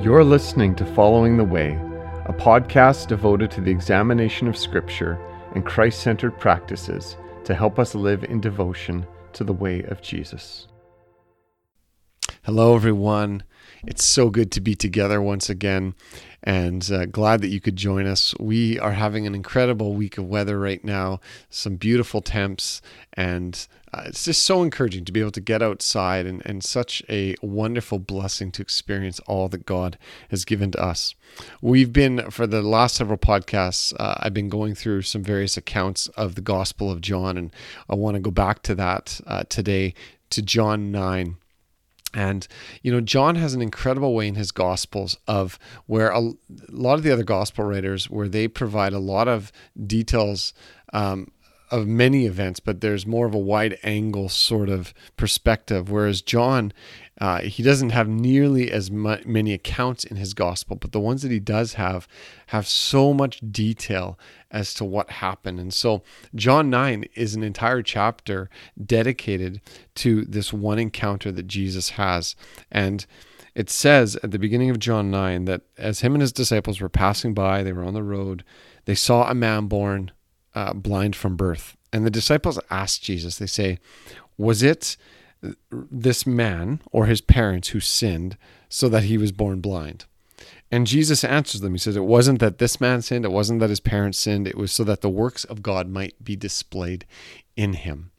You're listening to Following the Way, a podcast devoted to the examination of Scripture and Christ centered practices to help us live in devotion to the way of Jesus. Hello, everyone. It's so good to be together once again and uh, glad that you could join us. We are having an incredible week of weather right now, some beautiful temps, and uh, it's just so encouraging to be able to get outside and, and such a wonderful blessing to experience all that God has given to us. We've been, for the last several podcasts, uh, I've been going through some various accounts of the Gospel of John, and I want to go back to that uh, today to John 9. And, you know, John has an incredible way in his Gospels of where a, lot of the other Gospel writers, where they provide a lot of details um, of many events, but there's more of a wide angle sort of perspective. Whereas John, uh, he doesn't have nearly as much, many accounts in his gospel, but the ones that he does have have so much detail as to what happened. And so, John 9 is an entire chapter dedicated to this one encounter that Jesus has. And it says at the beginning of John 9 that as him and his disciples were passing by, they were on the road, they saw a man born uh, blind from birth. And the disciples asked Jesus, they say, Was it this man or his parents who sinned so that he was born blind? And Jesus answers them. He says, It wasn't that this man sinned, it wasn't that his parents sinned, it was so that the works of God might be displayed in him.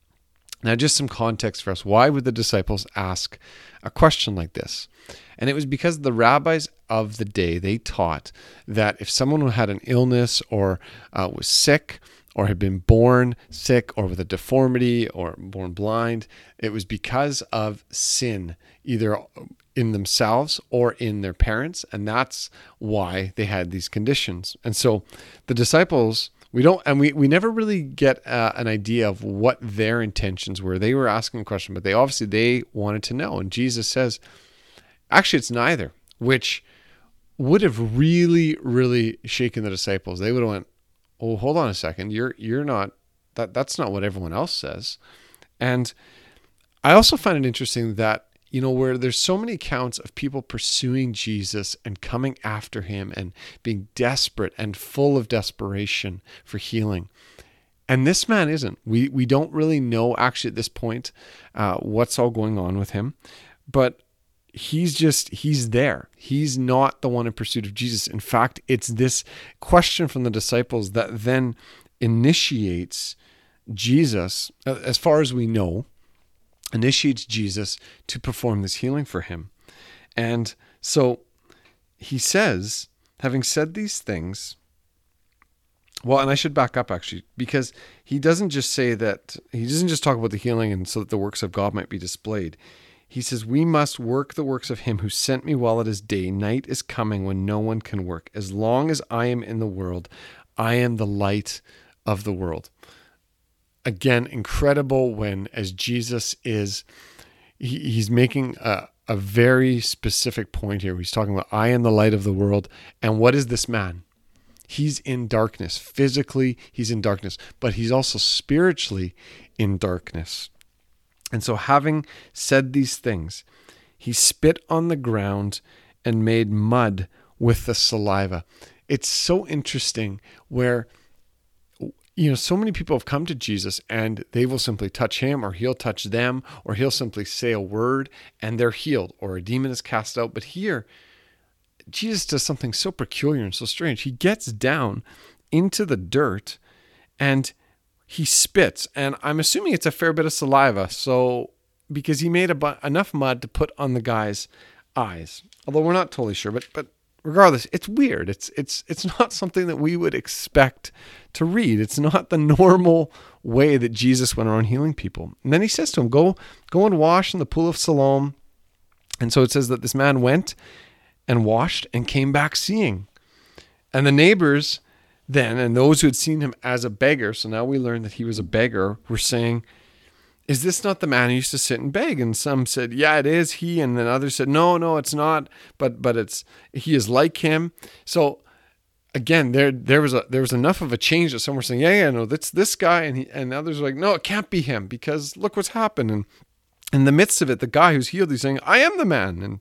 Now, just some context for us. Why would the disciples ask a question like this? And it was because the rabbis of the day, they taught that if someone had an illness or uh, was sick, or had been born sick or with a deformity or born blind, it was because of sin, either in themselves or in their parents. And that's why they had these conditions. And so the disciples, we don't, and we, we never really get uh, an idea of what their intentions were. They were asking a question, but they obviously, they wanted to know. And Jesus says, actually, it's neither, which would have really, really shaken the disciples. They would have went, oh, hold on a second, you're you're not that that's not what everyone else says. And I also find it interesting that you know where there's so many accounts of people pursuing Jesus and coming after him and being desperate and full of desperation for healing. And this man isn't. We we don't really know actually at this point uh, what's all going on with him, but he's just he's there. He's not the one in pursuit of jesus. In fact it's this question from the disciples that then initiates jesus as far as we know initiates jesus to perform this healing for him. And so he says having said these things well, and I should back up actually, because he doesn't just say that, he doesn't just talk about the healing and so that the works of God might be displayed. He says, We must work the works of him who sent me while it is day. Night is coming when no one can work. As long as I am in the world, I am the light of the world. Again, incredible when, as Jesus is, he, he's making a, a very specific point here. He's talking about, I am the light of the world. And what is this man? He's in darkness. Physically, he's in darkness, but he's also spiritually in darkness. And so, having said these things, he spit on the ground and made mud with the saliva. It's so interesting where, you know, so many people have come to Jesus and they will simply touch him or he'll touch them or he'll simply say a word and they're healed or a demon is cast out. But here, Jesus does something so peculiar and so strange. He gets down into the dirt and he spits, and I'm assuming it's a fair bit of saliva. So, because he made bu- enough mud to put on the guy's eyes, although we're not totally sure, but but regardless, it's weird. It's it's it's not something that we would expect to read. It's not the normal way that Jesus went around healing people. And then he says to him, "Go go and wash in the pool of Siloam." And so it says that this man went and washed and came back seeing. And the neighbors then, and those who had seen him as a beggar, so now we learn that he was a beggar, were saying, Is this not the man who used to sit and beg? And some said, Yeah, it is he. And then others said, No, no, it's not, but but it's he is like him. So again, there there was a there was enough of a change that some were saying, Yeah, yeah, no, that's this guy, and he and others were like, No, it can't be him, because look what's happened. And in the midst of it, the guy who's healed, he's saying, I am the man. And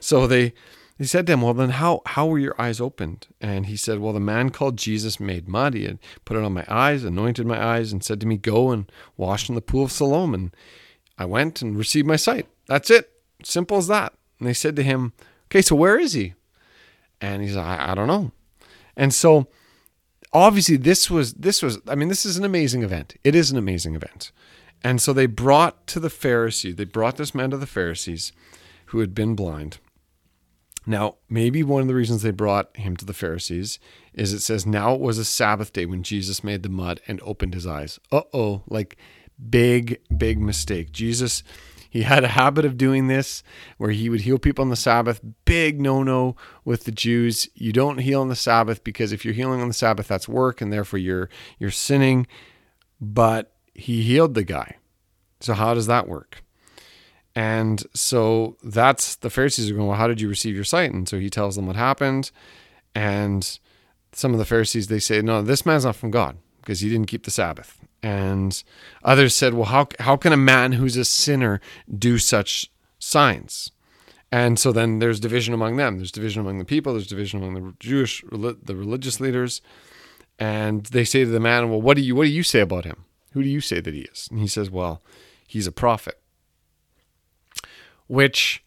so they They said to him, Well, then how, how were your eyes opened? And he said, Well, the man called Jesus made mud. He had put it on my eyes, anointed my eyes, and said to me, Go and wash in the pool of Siloam. And I went and received my sight. That's it. Simple as that. And they said to him, Okay, so where is he? And he's like, I, I don't know. And so obviously this was this was I mean, this is an amazing event. It is an amazing event. And so they brought to the Pharisee, they brought this man to the Pharisees who had been blind. Now, maybe one of the reasons they brought him to the Pharisees is it says, Now it was a Sabbath day when Jesus made the mud and opened his eyes. Uh oh, like big, big mistake. Jesus, he had a habit of doing this where he would heal people on the Sabbath. Big no no with the Jews. You don't heal on the Sabbath because if you're healing on the Sabbath, that's work and therefore you're, you're sinning. But he healed the guy. So, how does that work? And so that's the Pharisees are going, Well, how did you receive your sight? And so he tells them what happened. And some of the Pharisees, they say, No, this man's not from God because he didn't keep the Sabbath. And others said, Well, how, how can a man who's a sinner do such signs? And so then there's division among them. There's division among the people. There's division among the Jewish, the religious leaders. And they say to the man, Well, what do you, what do you say about him? Who do you say that he is? And he says, Well, he's a prophet. Which,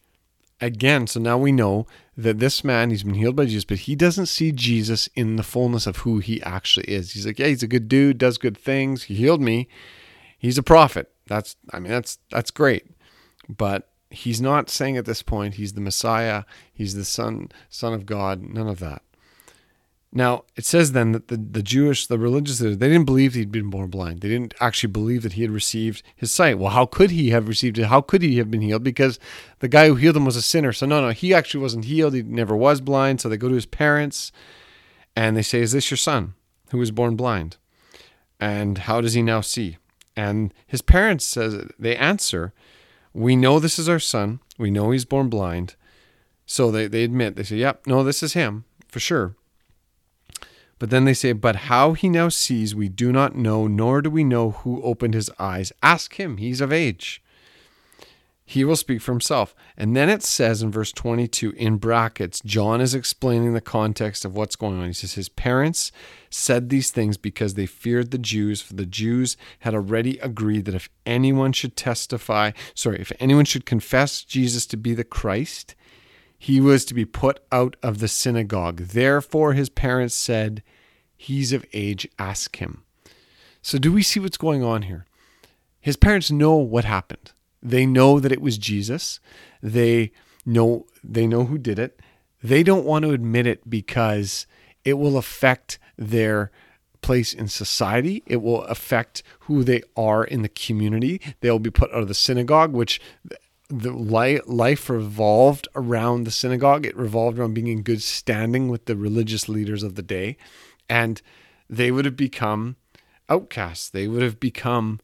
again, so now we know that this man, he's been healed by Jesus, but he doesn't see Jesus in the fullness of who he actually is. He's like, Yeah, he's a good dude, does good things. He healed me. He's a prophet. That's, I mean, that's, that's great. But he's not saying at this point he's the Messiah, he's the Son, Son of God, none of that. Now, it says then that the, the Jewish, the religious they didn't believe he'd been born blind. They didn't actually believe that he had received his sight. Well, how could he have received it? How could he have been healed? Because the guy who healed him was a sinner. So, no, no, he actually wasn't healed. He never was blind. So they go to his parents and they say, Is this your son who was born blind? And how does he now see? And his parents says they answer, We know this is our son. We know he's born blind. So they, they admit, they say, Yep, no, this is him for sure. But then they say, But how he now sees, we do not know, nor do we know who opened his eyes. Ask him, he's of age. He will speak for himself. And then it says in verse 22, in brackets, John is explaining the context of what's going on. He says, His parents said these things because they feared the Jews, for the Jews had already agreed that if anyone should testify, sorry, if anyone should confess Jesus to be the Christ, he was to be put out of the synagogue. Therefore, his parents said, He's of age, ask him. So, do we see what's going on here? His parents know what happened. They know that it was Jesus. They know they know who did it. They don't want to admit it because it will affect their place in society. It will affect who they are in the community. They'll be put out of the synagogue, which the life revolved around the synagogue. It revolved around being in good standing with the religious leaders of the day. And they would have become outcasts. They would have become,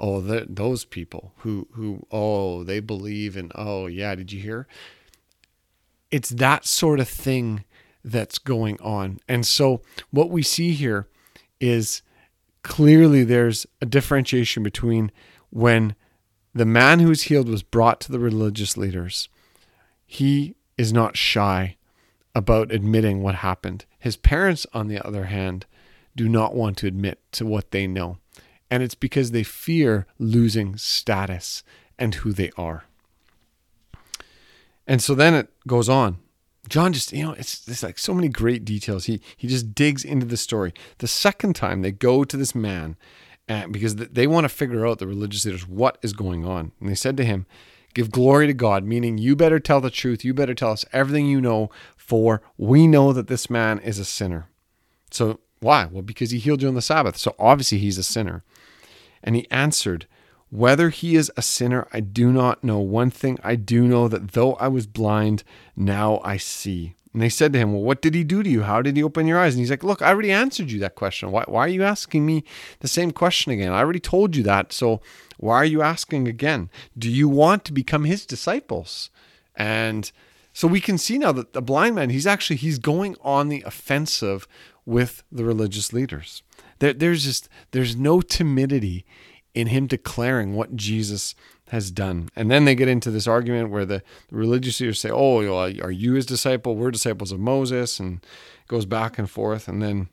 oh, the, those people who, who, oh, they believe in, oh, yeah, did you hear? It's that sort of thing that's going on. And so what we see here is clearly there's a differentiation between when the man who was healed was brought to the religious leaders. He is not shy about admitting what happened. His parents, on the other hand, do not want to admit to what they know. And it's because they fear losing status and who they are. And so then it goes on. John just, you know, it's, it's like so many great details. He he just digs into the story. The second time they go to this man and because they want to figure out the religious leaders what is going on. And they said to him, Give glory to God, meaning you better tell the truth. You better tell us everything you know, for we know that this man is a sinner. So, why? Well, because he healed you on the Sabbath. So, obviously, he's a sinner. And he answered, Whether he is a sinner, I do not know. One thing I do know that though I was blind, now I see. And they said to him, Well, what did he do to you? How did he open your eyes? And he's like, Look, I already answered you that question. Why, why are you asking me the same question again? I already told you that. So why are you asking again? Do you want to become his disciples? And so we can see now that the blind man, he's actually he's going on the offensive with the religious leaders. There, there's just there's no timidity in him declaring what Jesus has done. And then they get into this argument where the, religious leaders say, Oh, are you his disciple? We're disciples of Moses. And goes back and forth. And then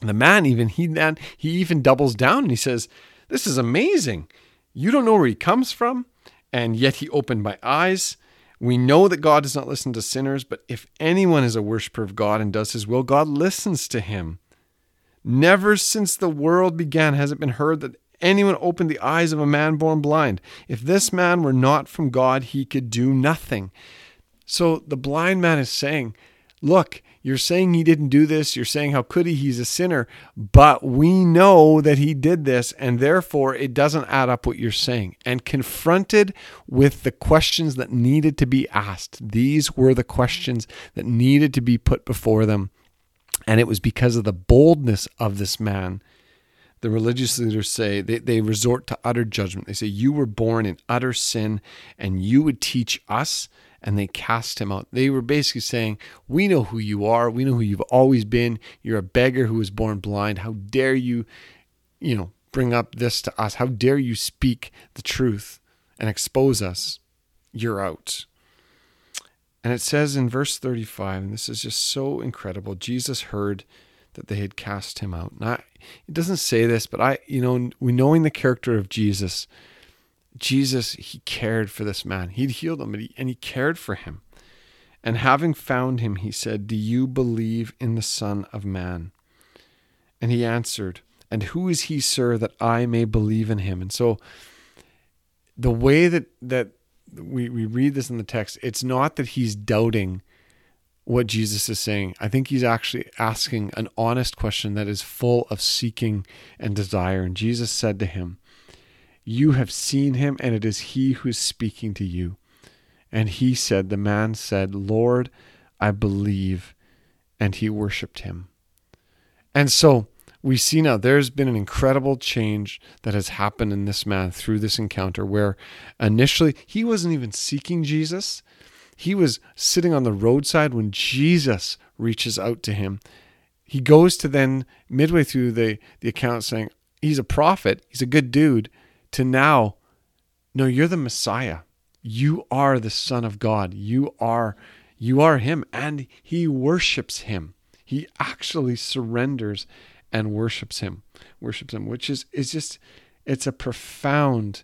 the man even, he then he even doubles down and he says, This is amazing. You don't know where he comes from, and yet he opened my eyes. We know that God does not listen to sinners, but if anyone is a worshiper of God and does his will, God listens to him. Never since the world began has it been heard that anyone opened the eyes of a man born blind. If this man were not from God, he could do nothing. So the blind man is saying, Look, you're saying he didn't do this. You're saying, how could he? He's a sinner. But we know that he did this, and therefore it doesn't add up what you're saying. And confronted with the questions that needed to be asked, these were the questions that needed to be put before them. And it was because of the boldness of this man. The religious leaders say they, they resort to utter judgment. They say, You were born in utter sin, and you would teach us and they cast him out. They were basically saying, We know who you are. We know who you've always been. You're a beggar who was born blind. How dare you, you know, bring up this to us? How dare you speak the truth and expose us? You're out. And it says in verse 35, and this is just so incredible Jesus heard that they had cast him out. Now, it doesn't say this, but I, you know, we knowing the character of Jesus, Jesus, he cared for this man. He'd healed him, and he, and he cared for him. And having found him, he said, Do you believe in the Son of Man? And he answered, And who is he, sir, that I may believe in him? And so the way that, that we, we read this in the text, it's not that he's doubting what Jesus is saying. I think he's actually asking an honest question that is full of seeking and desire. And Jesus said to him, you have seen him, and it is he who is speaking to you. And he said, The man said, Lord, I believe. And he worshiped him. And so we see now there's been an incredible change that has happened in this man through this encounter where initially he wasn't even seeking Jesus. He was sitting on the roadside when Jesus reaches out to him. He goes to then, midway through the, the account, saying, He's a prophet, he's a good dude to now, no, you're the Messiah. You are the Son of God. You are you are him and he worships him. He actually surrenders and worships him. Worships him, which is is just it's a profound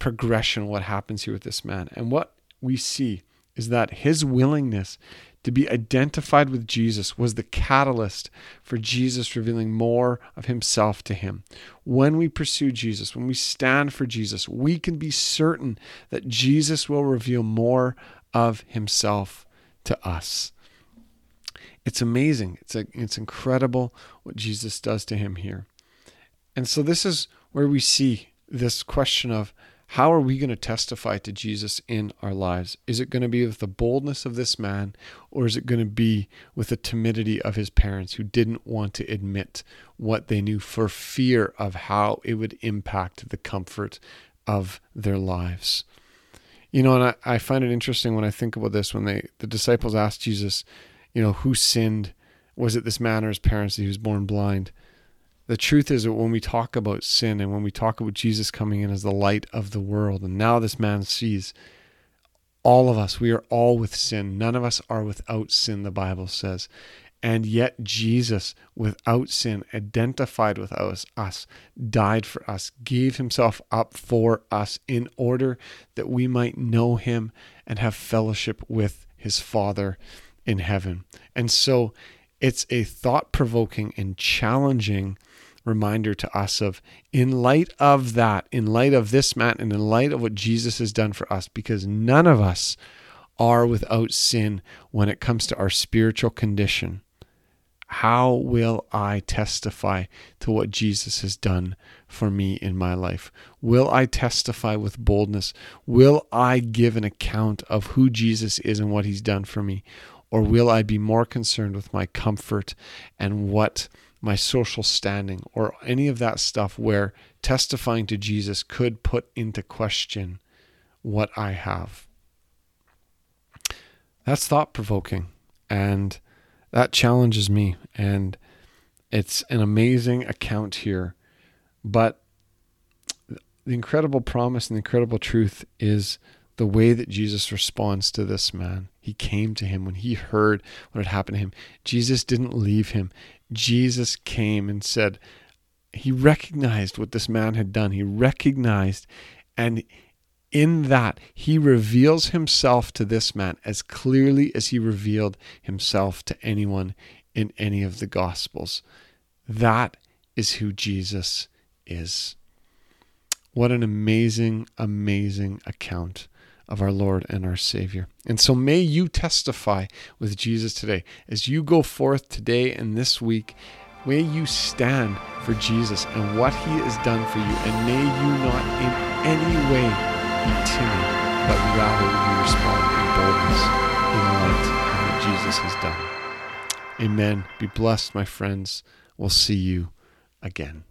progression what happens here with this man. And what we see is that his willingness to be identified with Jesus was the catalyst for Jesus revealing more of himself to him. When we pursue Jesus, when we stand for Jesus, we can be certain that Jesus will reveal more of himself to us. It's amazing. It's a, it's incredible what Jesus does to him here. And so this is where we see this question of how are we going to testify to Jesus in our lives? Is it going to be with the boldness of this man, or is it going to be with the timidity of his parents who didn't want to admit what they knew for fear of how it would impact the comfort of their lives? You know, and I, I find it interesting when I think about this when they the disciples asked Jesus, you know, who sinned? Was it this man or his parents that he was born blind? The truth is that when we talk about sin and when we talk about Jesus coming in as the light of the world, and now this man sees all of us, we are all with sin. None of us are without sin, the Bible says. And yet, Jesus, without sin, identified with us, us, died for us, gave himself up for us in order that we might know him and have fellowship with his Father in heaven. And so, it's a thought provoking and challenging reminder to us of, in light of that, in light of this man, and in light of what Jesus has done for us, because none of us are without sin when it comes to our spiritual condition. How will I testify to what Jesus has done for me in my life? Will I testify with boldness? Will I give an account of who Jesus is and what he's done for me? Or will I be more concerned with my comfort and what my social standing, or any of that stuff where testifying to Jesus could put into question what I have. That's thought provoking and that challenges me. And it's an amazing account here. But the incredible promise and the incredible truth is the way that Jesus responds to this man. He came to him when he heard what had happened to him. Jesus didn't leave him. Jesus came and said, he recognized what this man had done. He recognized, and in that, he reveals himself to this man as clearly as he revealed himself to anyone in any of the Gospels. That is who Jesus is. What an amazing, amazing account of our Lord and our Savior. And so may you testify with Jesus today. As you go forth today and this week, may you stand for Jesus and what he has done for you. And may you not in any way be timid, but rather you respond in boldness in light of what Jesus has done. Amen. Be blessed, my friends. We'll see you again.